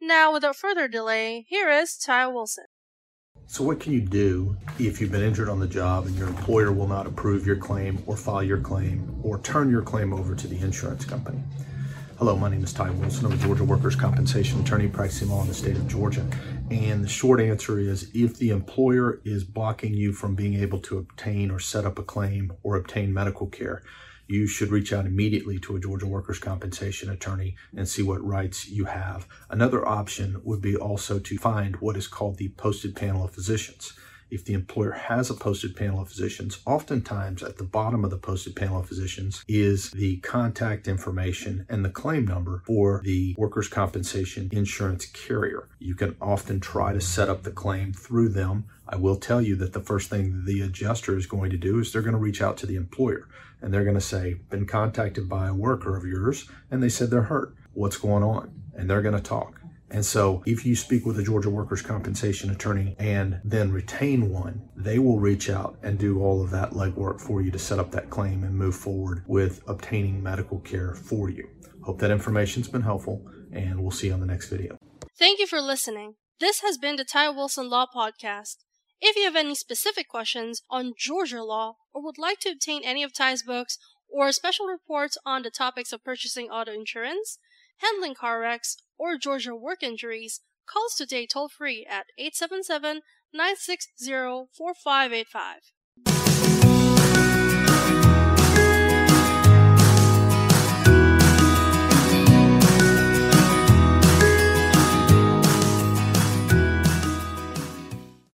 Now, without further delay, here is Ty Wilson. So, what can you do if you've been injured on the job and your employer will not approve your claim or file your claim or turn your claim over to the insurance company? Hello, my name is Ty Wilson. I'm a Georgia workers' compensation attorney practicing law in the state of Georgia. And the short answer is if the employer is blocking you from being able to obtain or set up a claim or obtain medical care, you should reach out immediately to a Georgia workers' compensation attorney and see what rights you have. Another option would be also to find what is called the posted panel of physicians if the employer has a posted panel of physicians, oftentimes at the bottom of the posted panel of physicians is the contact information and the claim number for the workers' compensation insurance carrier. You can often try to set up the claim through them. I will tell you that the first thing the adjuster is going to do is they're going to reach out to the employer and they're going to say, Been contacted by a worker of yours, and they said they're hurt. What's going on? And they're going to talk. And so, if you speak with a Georgia workers' compensation attorney and then retain one, they will reach out and do all of that legwork for you to set up that claim and move forward with obtaining medical care for you. Hope that information's been helpful, and we'll see you on the next video. Thank you for listening. This has been the Ty Wilson Law Podcast. If you have any specific questions on Georgia law or would like to obtain any of Ty's books or special reports on the topics of purchasing auto insurance, handling car wrecks, or Georgia work injuries, call us today toll free at 877 960 4585.